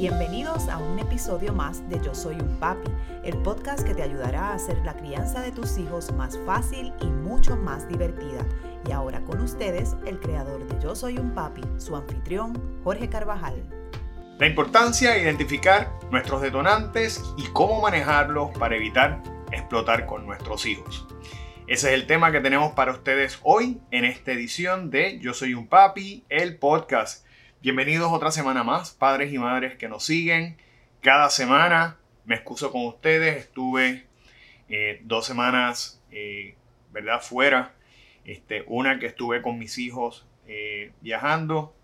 Bienvenidos a un episodio más de Yo Soy un Papi, el podcast que te ayudará a hacer la crianza de tus hijos más fácil y mucho más divertida. Y ahora con ustedes, el creador de Yo Soy un Papi, su anfitrión, Jorge Carvajal. La importancia de identificar nuestros detonantes y cómo manejarlos para evitar explotar con nuestros hijos. Ese es el tema que tenemos para ustedes hoy en esta edición de Yo Soy un Papi, el podcast. Bienvenidos otra semana más, padres y madres que nos siguen cada semana. Me excuso con ustedes, estuve eh, dos semanas, eh, ¿verdad? Fuera. Este, una que estuve con mis hijos eh, viajando,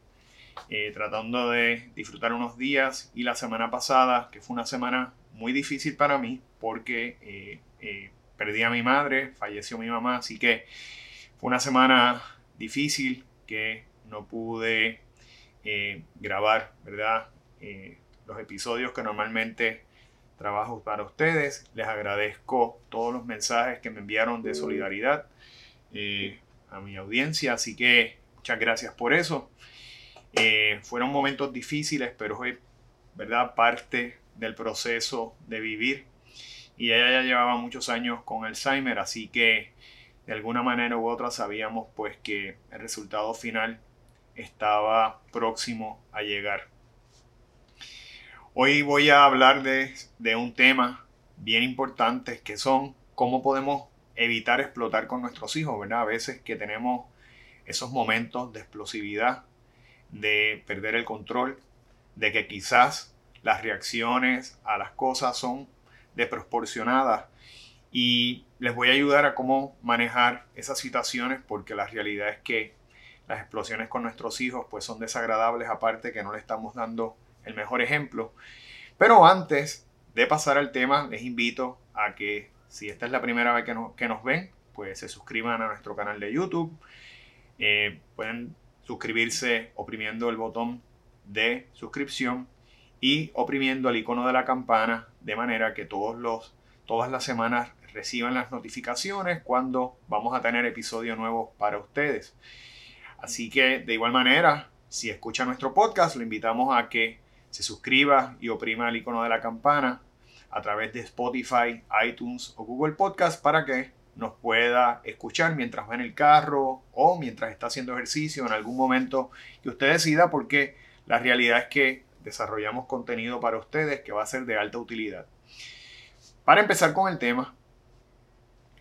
tratando de disfrutar unos días. Y la semana pasada, que fue una semana muy difícil para mí, porque perdí a mi madre, falleció mi mamá, así que fue una semana difícil que no pude eh, grabar, ¿verdad? Eh, los episodios que normalmente trabajo para ustedes. Les agradezco todos los mensajes que me enviaron de solidaridad eh, a mi audiencia, así que muchas gracias por eso. fueron momentos difíciles, pero es, ¿verdad? Parte del proceso de vivir y ella ya llevaba muchos años con Alzheimer, así que de alguna manera u otra sabíamos pues que el resultado final estaba próximo a llegar. Hoy voy a hablar de, de un tema bien importante que son cómo podemos evitar explotar con nuestros hijos, ¿verdad? A veces que tenemos esos momentos de explosividad, de perder el control, de que quizás las reacciones a las cosas son desproporcionadas y les voy a ayudar a cómo manejar esas situaciones porque la realidad es que las explosiones con nuestros hijos pues son desagradables aparte que no le estamos dando el mejor ejemplo. Pero antes de pasar al tema les invito a que si esta es la primera vez que, que nos ven pues se suscriban a nuestro canal de YouTube. Eh, pueden suscribirse oprimiendo el botón de suscripción y oprimiendo el icono de la campana de manera que todos los, todas las semanas reciban las notificaciones cuando vamos a tener episodio nuevo para ustedes. Así que de igual manera, si escucha nuestro podcast, lo invitamos a que se suscriba y oprima el icono de la campana a través de Spotify, iTunes o Google Podcast para que nos pueda escuchar mientras va en el carro o mientras está haciendo ejercicio en algún momento que usted decida porque la realidad es que desarrollamos contenido para ustedes que va a ser de alta utilidad. Para empezar con el tema,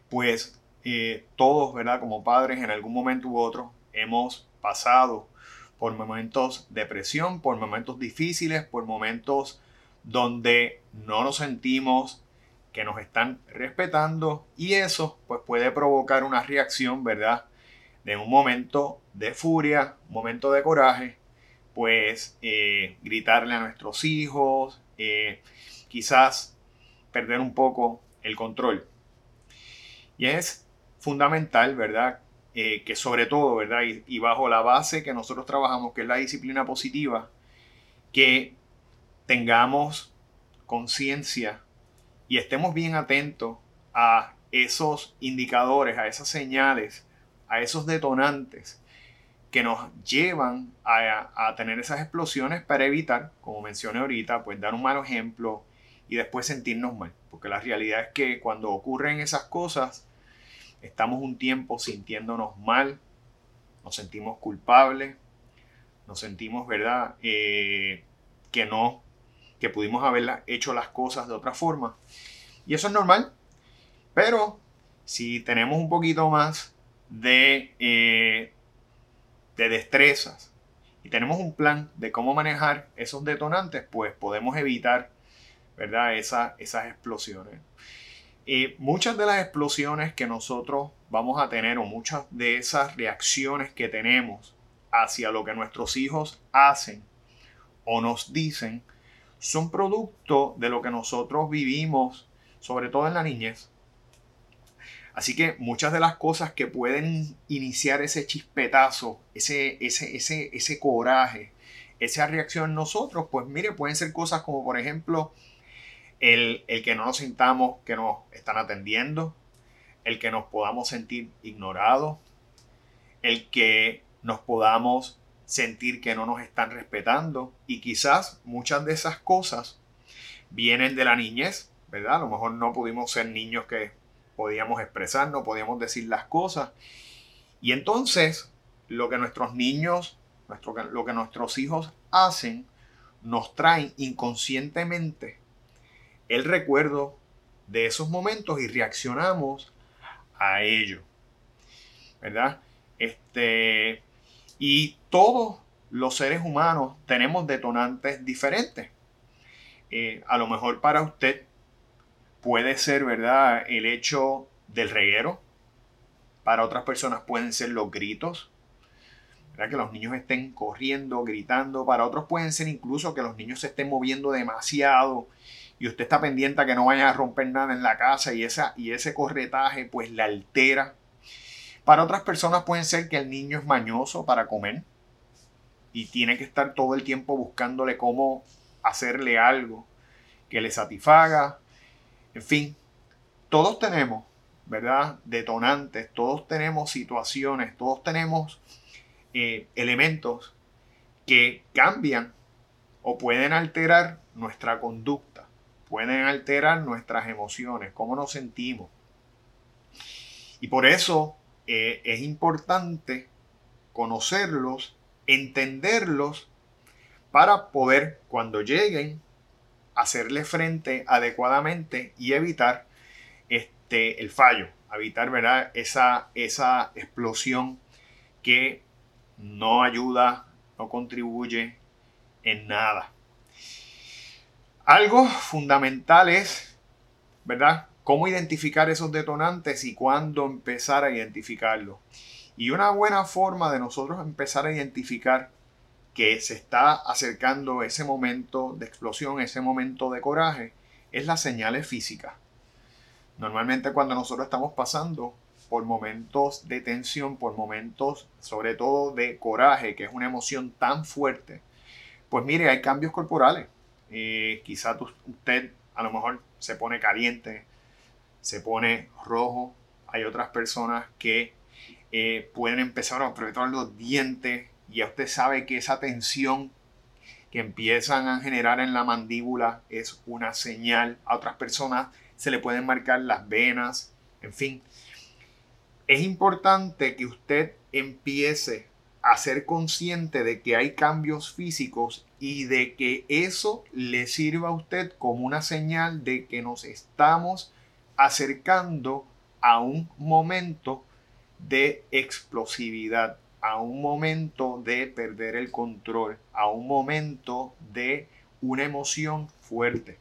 pues eh, todos, ¿verdad? Como padres, en algún momento u otro, hemos pasado por momentos de presión, por momentos difíciles, por momentos donde no nos sentimos que nos están respetando y eso pues puede provocar una reacción, ¿verdad? De un momento de furia, un momento de coraje pues eh, gritarle a nuestros hijos, eh, quizás perder un poco el control. Y es fundamental, ¿verdad? Eh, que sobre todo, ¿verdad? Y, bajo la base que nosotros trabajamos, que es la disciplina positiva, que tengamos conciencia y estemos bien atentos a esos indicadores, a esas señales, a esos detonantes que nos llevan a, tener esas explosiones para evitar, como mencioné ahorita, pues dar un mal ejemplo y después sentirnos mal. Porque la realidad es que cuando ocurren esas cosas, estamos un tiempo sintiéndonos mal, nos sentimos culpables, nos sentimos, ¿verdad? Eh, que no, que pudimos haber hecho las cosas de otra forma. Y eso es normal. Pero si tenemos un poquito más de eh, de destrezas y tenemos un plan de cómo manejar esos detonantes, pues podemos evitar ¿verdad? esas explosiones. Muchas de las explosiones que nosotros vamos a tener o muchas de esas reacciones que tenemos hacia lo que nuestros hijos hacen o nos dicen son producto de lo que nosotros vivimos, sobre todo en la niñez. Así que muchas de las cosas que pueden iniciar ese chispetazo, ese, ese, ese, ese coraje, esa reacción en nosotros, pues mire, pueden ser cosas como por ejemplo el, el que no nos sintamos que nos están atendiendo, el que nos podamos sentir ignorados, el que nos podamos sentir que no nos están respetando y quizás muchas de esas cosas vienen de la niñez, ¿verdad? A lo mejor no pudimos ser niños que podíamos expresar, no podíamos decir las cosas. Y entonces lo que nuestros niños, nuestro, lo que nuestros hijos hacen, nos traen inconscientemente el recuerdo de esos momentos y reaccionamos a ello. ¿Verdad? Este, y todos los seres humanos tenemos detonantes diferentes. Eh, a lo mejor para usted puede ser, ¿verdad? El hecho del reguero. Para otras personas pueden ser los gritos. ¿verdad? Que los niños estén corriendo, gritando. Para otros pueden ser incluso que los niños se estén moviendo demasiado y usted está pendiente que no vaya a romper nada en la casa y, esa, y ese corretaje pues le altera. Para otras personas pueden ser que el niño es mañoso para comer y tiene que estar todo el tiempo buscándole cómo hacerle algo que le satisfaga. En fin, todos tenemos, ¿verdad? Detonantes, todos tenemos situaciones, todos tenemos eh, elementos que cambian o pueden alterar nuestra conducta pueden alterar nuestras emociones, cómo nos sentimos. Y por eso eh, es importante conocerlos, entenderlos, para poder, cuando lleguen, hacerle frente adecuadamente y evitar este, el fallo, evitar ¿verdad? Esa, esa explosión que no ayuda, no contribuye en nada. Algo fundamental es, ¿verdad? Cómo identificar esos detonantes y cuándo empezar a identificarlos. Y una buena forma de nosotros empezar a identificar que se está acercando ese momento de explosión, ese momento de coraje, es las señales físicas. Normalmente cuando nosotros estamos pasando por momentos de tensión, por momentos sobre todo de coraje, que es una emoción tan fuerte, pues mire, hay cambios corporales. Eh, quizás usted a lo mejor se pone caliente, se pone rojo. Hay otras personas que eh, pueden empezar a apretar los dientes y ya usted sabe que esa tensión que empiezan a generar en la mandíbula es una señal. A otras personas se le pueden marcar las venas, en fin. Es importante que usted empiece a ser consciente de que hay cambios físicos y de que eso le sirva a usted como una señal de que nos estamos acercando a un momento de explosividad, a un momento de perder el control, a un momento de una emoción fuerte.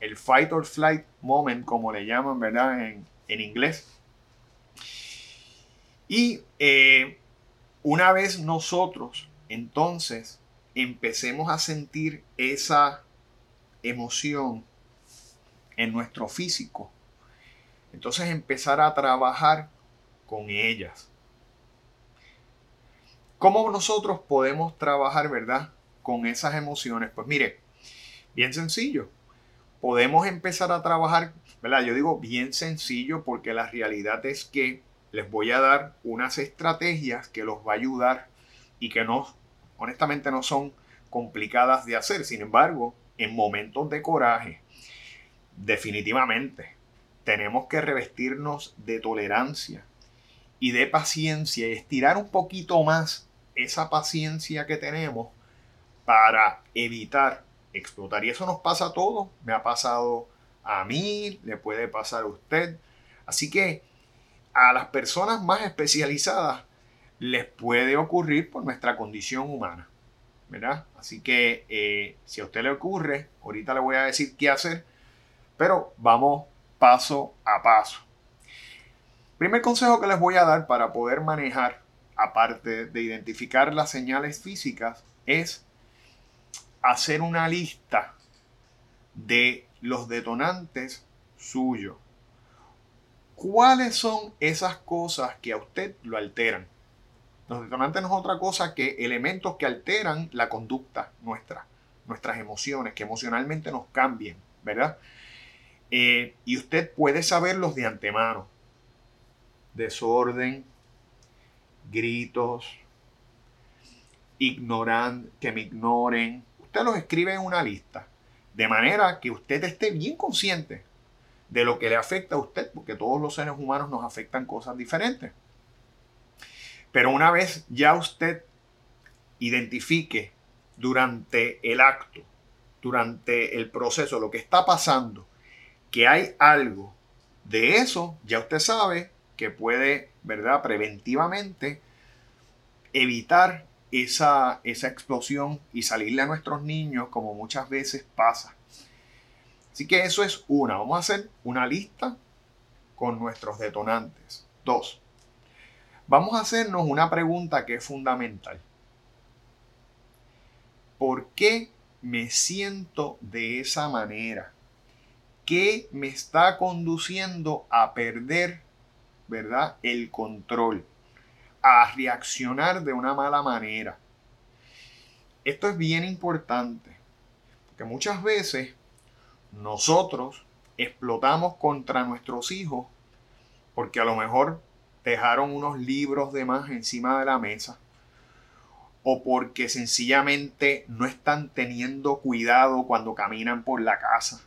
El fight or flight moment, como le llaman, ¿verdad? En, en inglés. Y eh, una vez nosotros entonces empecemos a sentir esa emoción en nuestro físico, entonces empezar a trabajar con ellas. ¿Cómo nosotros podemos trabajar, verdad, con esas emociones? Pues mire, bien sencillo. Podemos empezar a trabajar, ¿verdad? Yo digo bien sencillo porque la realidad es que les voy a dar unas estrategias que los va a ayudar y que no, honestamente no son complicadas de hacer. Sin embargo, en momentos de coraje, definitivamente tenemos que revestirnos de tolerancia y de paciencia y estirar un poquito más esa paciencia que tenemos para evitar explotar. Y eso nos pasa a todos. Me ha pasado a mí, le puede pasar a usted. Así que a las personas más especializadas les puede ocurrir por nuestra condición humana. ¿verdad? Así que eh, si a usted le ocurre, ahorita le voy a decir qué hacer, pero vamos paso a paso. Primer consejo que les voy a dar para poder manejar, aparte de identificar las señales físicas, es hacer una lista de los detonantes suyos. ¿Cuáles son esas cosas que a usted lo alteran? Los detonantes no es otra cosa que elementos que alteran la conducta nuestra, nuestras emociones, que emocionalmente nos cambien, ¿verdad? Eh, y usted puede saberlos de antemano. Desorden, gritos, ignoran, que me ignoren. Usted los escribe en una lista. De manera que usted esté bien consciente de lo que le afecta a usted, porque todos los seres humanos nos afectan cosas diferentes. Pero una vez ya usted identifique durante el acto, durante el proceso, lo que está pasando, que hay algo de eso, ya usted sabe que puede, ¿verdad? Preventivamente evitar esa, esa explosión y salirle a nuestros niños como muchas veces pasa. Así que eso es una. Vamos a hacer una lista con nuestros detonantes. Dos. Vamos a hacernos una pregunta que es fundamental. ¿Por qué me siento de esa manera? ¿Qué me está conduciendo a perder, verdad, el control? A reaccionar de una mala manera. Esto es bien importante, porque muchas veces nosotros explotamos contra nuestros hijos porque a lo mejor dejaron unos libros de más encima de la mesa o porque sencillamente no están teniendo cuidado cuando caminan por la casa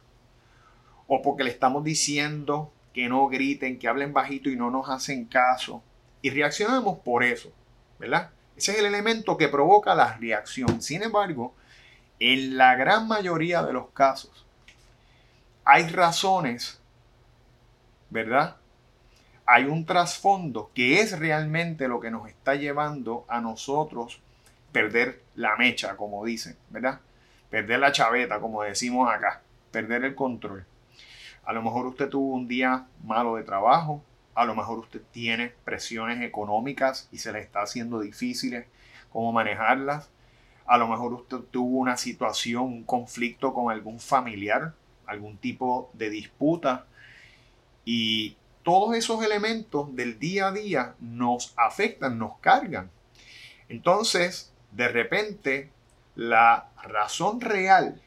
o porque le estamos diciendo que no griten, que hablen bajito y no nos hacen caso y reaccionamos por eso, ¿verdad? Ese es el elemento que provoca la reacción. Sin embargo, en la gran mayoría de los casos, hay razones, ¿verdad? hay un trasfondo que es realmente lo que nos está llevando a nosotros perder la mecha, como dicen, ¿verdad? Perder la chaveta, como decimos acá, perder el control. A lo mejor usted tuvo un día malo de trabajo, a lo mejor usted tiene presiones económicas y se le está haciendo difícil cómo manejarlas. A lo mejor usted tuvo una situación, un conflicto con algún familiar, algún tipo de disputa y todos esos elementos del día a día nos afectan, nos cargan. Entonces, de repente, la razón real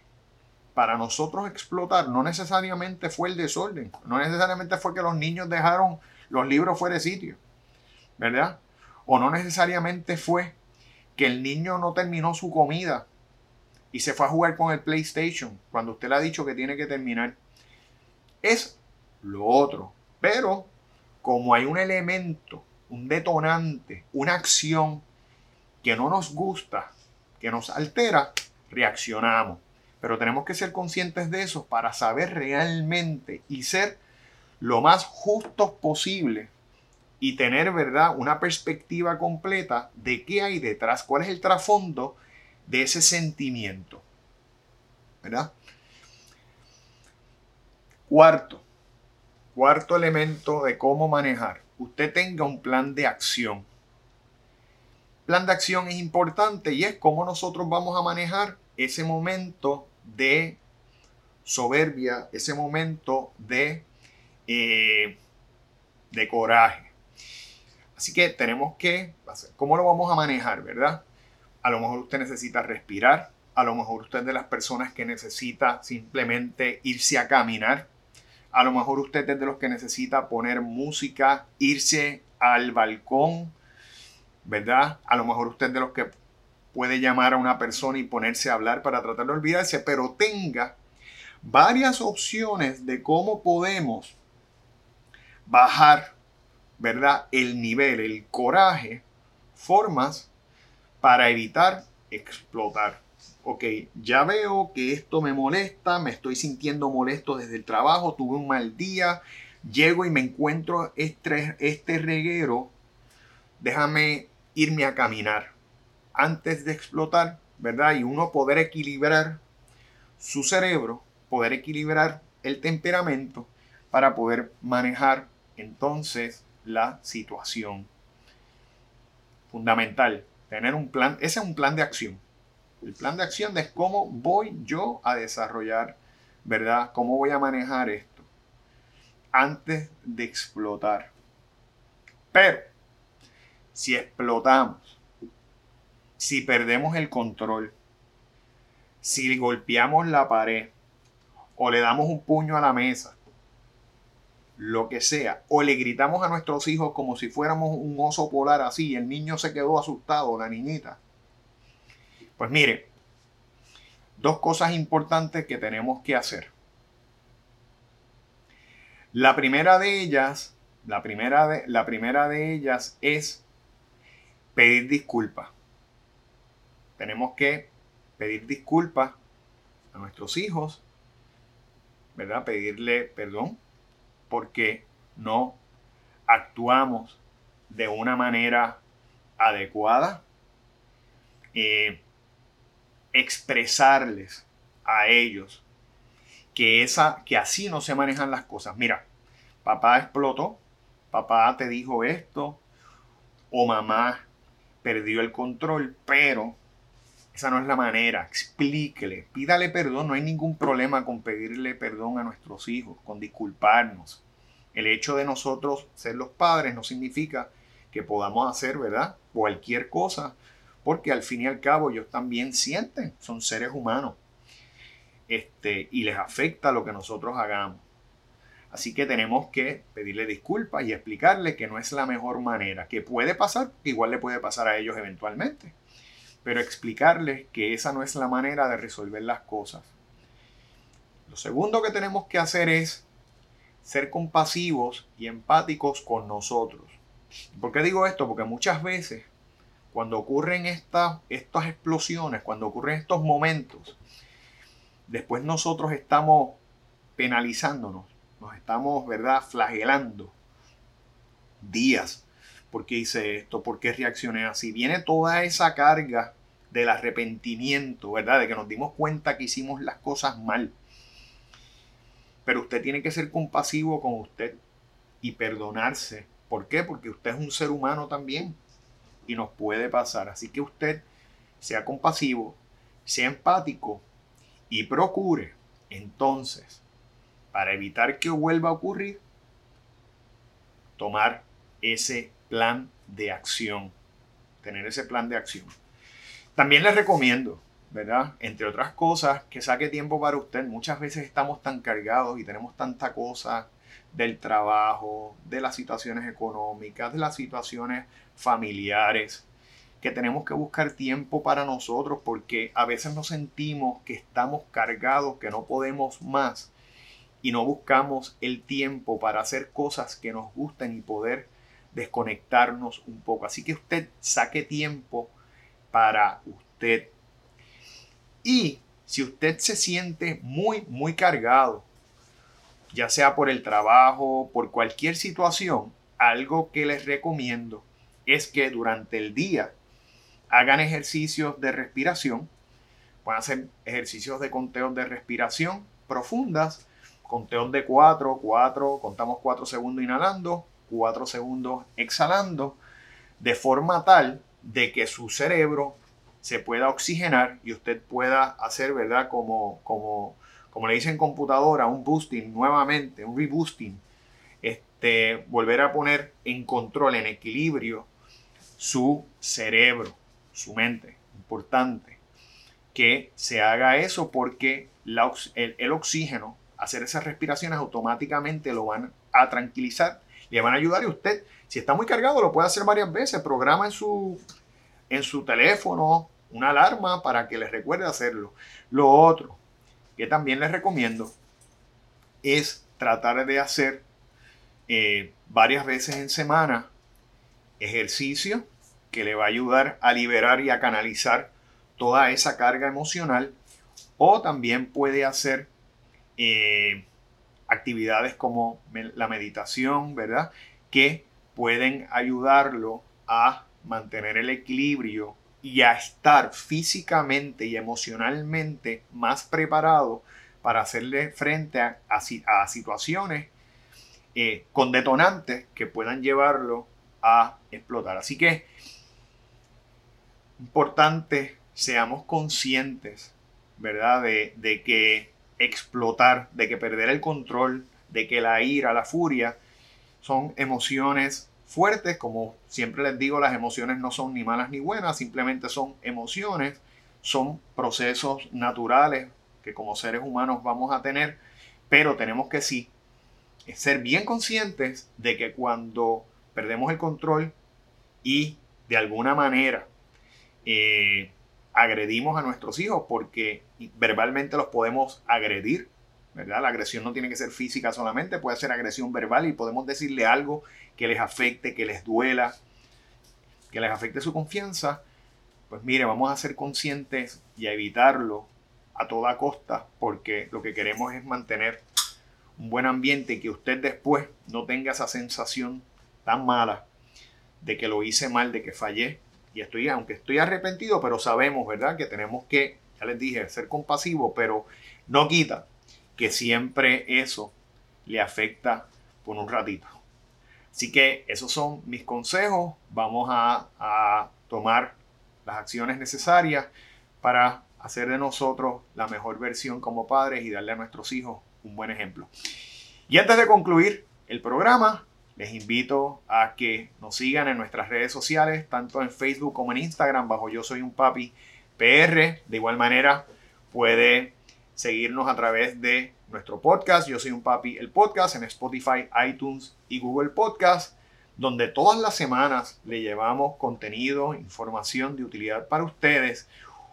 para nosotros explotar no necesariamente fue el desorden, no necesariamente fue que los niños dejaron los libros fuera de sitio, ¿verdad? O no necesariamente fue que el niño no terminó su comida y se fue a jugar con el PlayStation cuando usted le ha dicho que tiene que terminar. Es lo otro. Pero como hay un elemento, un detonante, una acción que no nos gusta, que nos altera, reaccionamos. Pero tenemos que ser conscientes de eso para saber realmente y ser lo más justos posible y tener, ¿verdad?, una perspectiva completa de qué hay detrás, cuál es el trasfondo de ese sentimiento. ¿Verdad? Cuarto, Cuarto elemento de cómo manejar. Usted tenga un plan de acción. Plan de acción es importante y es cómo nosotros vamos a manejar ese momento de soberbia, ese momento de, eh, de coraje. Así que tenemos que, ¿cómo lo vamos a manejar, verdad? A lo mejor usted necesita respirar, a lo mejor usted es de las personas que necesita simplemente irse a caminar, a lo mejor usted es de los que necesita poner música, irse al balcón, ¿verdad? A lo mejor usted es de los que puede llamar a una persona y ponerse a hablar para tratar de olvidarse, pero tenga varias opciones de cómo podemos bajar, ¿verdad? El nivel, el coraje, formas para evitar explotar ok, ya veo que esto me molesta, me estoy sintiendo molesto desde el trabajo, tuve un mal día, llego y me encuentro este, este reguero, déjame irme a caminar antes de explotar, ¿verdad? Y uno poder equilibrar su cerebro, poder equilibrar el temperamento para poder manejar entonces la situación. Fundamental, tener un plan, ese es un plan de acción el plan de acción es cómo voy yo a desarrollar, ¿verdad? ¿Cómo voy a manejar esto? Antes de explotar. Pero, si explotamos, si perdemos el control, si golpeamos la pared o le damos un puño a la mesa, lo que sea, o le gritamos a nuestros hijos como si fuéramos un oso polar así, el niño se quedó asustado, la niñita Pues mire, dos cosas importantes que tenemos que hacer. La primera de ellas, la primera de, la primera de ellas es pedir disculpas. Tenemos que pedir disculpas a nuestros hijos, ¿verdad? Pedirle perdón porque no actuamos de una manera adecuada. Eh, expresarles a ellos que, esa, que así no se manejan las cosas. Mira, papá explotó, papá te dijo esto, o mamá perdió el control, pero esa no es la manera. Explíquele, pídale perdón. No hay ningún problema con pedirle perdón a nuestros hijos, con disculparnos. El hecho de nosotros ser los padres no significa que podamos hacer, ¿verdad? Cualquier cosa, porque al fin y al cabo ellos también sienten, son seres humanos. Este, y les afecta lo que nosotros hagamos. Así que tenemos que pedirle disculpas y explicarle que no es la mejor manera, que puede pasar, igual le puede pasar a ellos eventualmente, pero explicarles que esa no es la manera de resolver las cosas. Lo segundo que tenemos que hacer es ser compasivos y empáticos con nosotros. ¿Por qué digo esto? Porque muchas veces cuando ocurren estas, estas explosiones, cuando ocurren estos momentos, después nosotros estamos penalizándonos nos estamos, ¿verdad?, flagelando días. ¿Por qué hice esto? ¿Por qué reaccioné así? Viene toda esa carga del arrepentimiento, ¿verdad? De que nos dimos cuenta que hicimos las cosas mal. Pero usted tiene que ser compasivo con usted y perdonarse. ¿Por qué? Porque usted es un ser humano también y nos puede pasar. Así que usted sea compasivo, sea empático y procure entonces para evitar que vuelva a ocurrir, tomar ese plan de acción, tener ese plan de acción. También les recomiendo, ¿verdad? Entre otras cosas, que saque tiempo para usted. Muchas veces estamos tan cargados y tenemos tanta cosa del trabajo, de las situaciones económicas, de las situaciones familiares, que tenemos que buscar tiempo para nosotros porque a veces nos sentimos que estamos cargados, que no podemos más y no buscamos el tiempo para hacer cosas que nos gusten y poder desconectarnos un poco. Así que usted saque tiempo para usted. Y si usted se siente muy, muy cargado, ya sea por el trabajo, por cualquier situación, algo que les recomiendo es que durante el día hagan ejercicios de respiración. Pueden hacer ejercicios de conteo de respiración profundas Conteo de 4, 4, contamos 4 segundos inhalando, 4 segundos exhalando, de forma tal de que su cerebro se pueda oxigenar y usted pueda hacer, ¿verdad? Como, como, como le dicen en computadora, un boosting nuevamente, un reboosting, este, volver a poner en control, en equilibrio su cerebro, su mente. Importante que se haga eso porque el oxígeno hacer esas respiraciones automáticamente lo van a tranquilizar, le van a ayudar y usted, si está muy cargado, lo puede hacer varias veces, programa en su, en su teléfono una alarma para que le recuerde hacerlo. Lo otro que también les recomiendo es tratar de hacer eh, varias veces en semana ejercicio que le va a ayudar a liberar y a canalizar toda esa carga emocional o también puede hacer eh, actividades como la meditación, ¿verdad? Que pueden ayudarlo a mantener el equilibrio y a estar físicamente y emocionalmente más preparado para hacerle frente a, situaciones eh, con detonantes que puedan llevarlo a explotar. Así que importante seamos conscientes, ¿verdad? De, de que explotar, de que perder el control, de que la ira, la furia, son emociones fuertes, como siempre les digo, las emociones no son ni malas ni buenas, simplemente son emociones, son procesos naturales que como seres humanos vamos a tener, pero tenemos que sí ser bien conscientes de que cuando perdemos el control y de alguna manera eh, agredimos a nuestros hijos porque verbalmente los podemos agredir, ¿verdad? La agresión no tiene que ser física solamente, puede ser agresión verbal y podemos decirle algo que les afecte, que les duela, que les afecte su confianza. Pues mire, vamos a ser conscientes y a evitarlo a toda costa porque lo que queremos es mantener un buen ambiente y que usted después no tenga esa sensación tan mala de que lo hice mal, de que fallé. Y estoy, aunque estoy arrepentido, pero sabemos, ¿verdad? Que tenemos que, ya les dije, ser compasivo, pero no quita que siempre eso le afecta por un ratito. Así que esos son mis consejos. Vamos a, a tomar las acciones necesarias para hacer de nosotros la mejor versión como padres y darle a nuestros hijos un buen ejemplo. Y antes de concluir el programa, les invito a que nos sigan en nuestras redes sociales, tanto en Facebook como en Instagram, bajo Yo Soy un Papi PR. De igual manera, puede seguirnos a través de nuestro podcast, Yo Soy un Papi, el podcast, en Spotify, iTunes y Google Podcast, donde todas las semanas le llevamos contenido, información de utilidad para ustedes.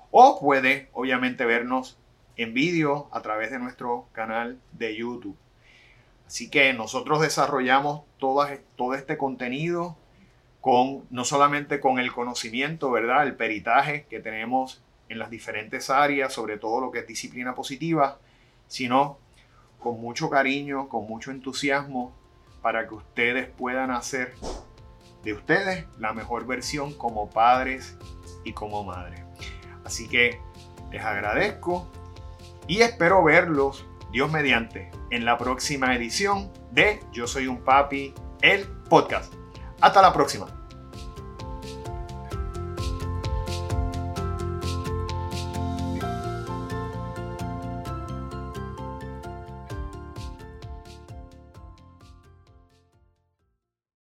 O puede, obviamente, vernos en vídeo a través de nuestro canal de YouTube. Así que nosotros desarrollamos todo, este contenido con no solamente con el conocimiento, ¿verdad? El peritaje que tenemos en las diferentes áreas, sobre todo lo que es disciplina positiva, sino con mucho cariño, con mucho entusiasmo, para que ustedes puedan hacer de ustedes la mejor versión como padres y como madres. Así que les agradezco y espero verlos, Dios mediante, en la próxima edición de Yo Soy un Papi, el podcast. Hasta la próxima.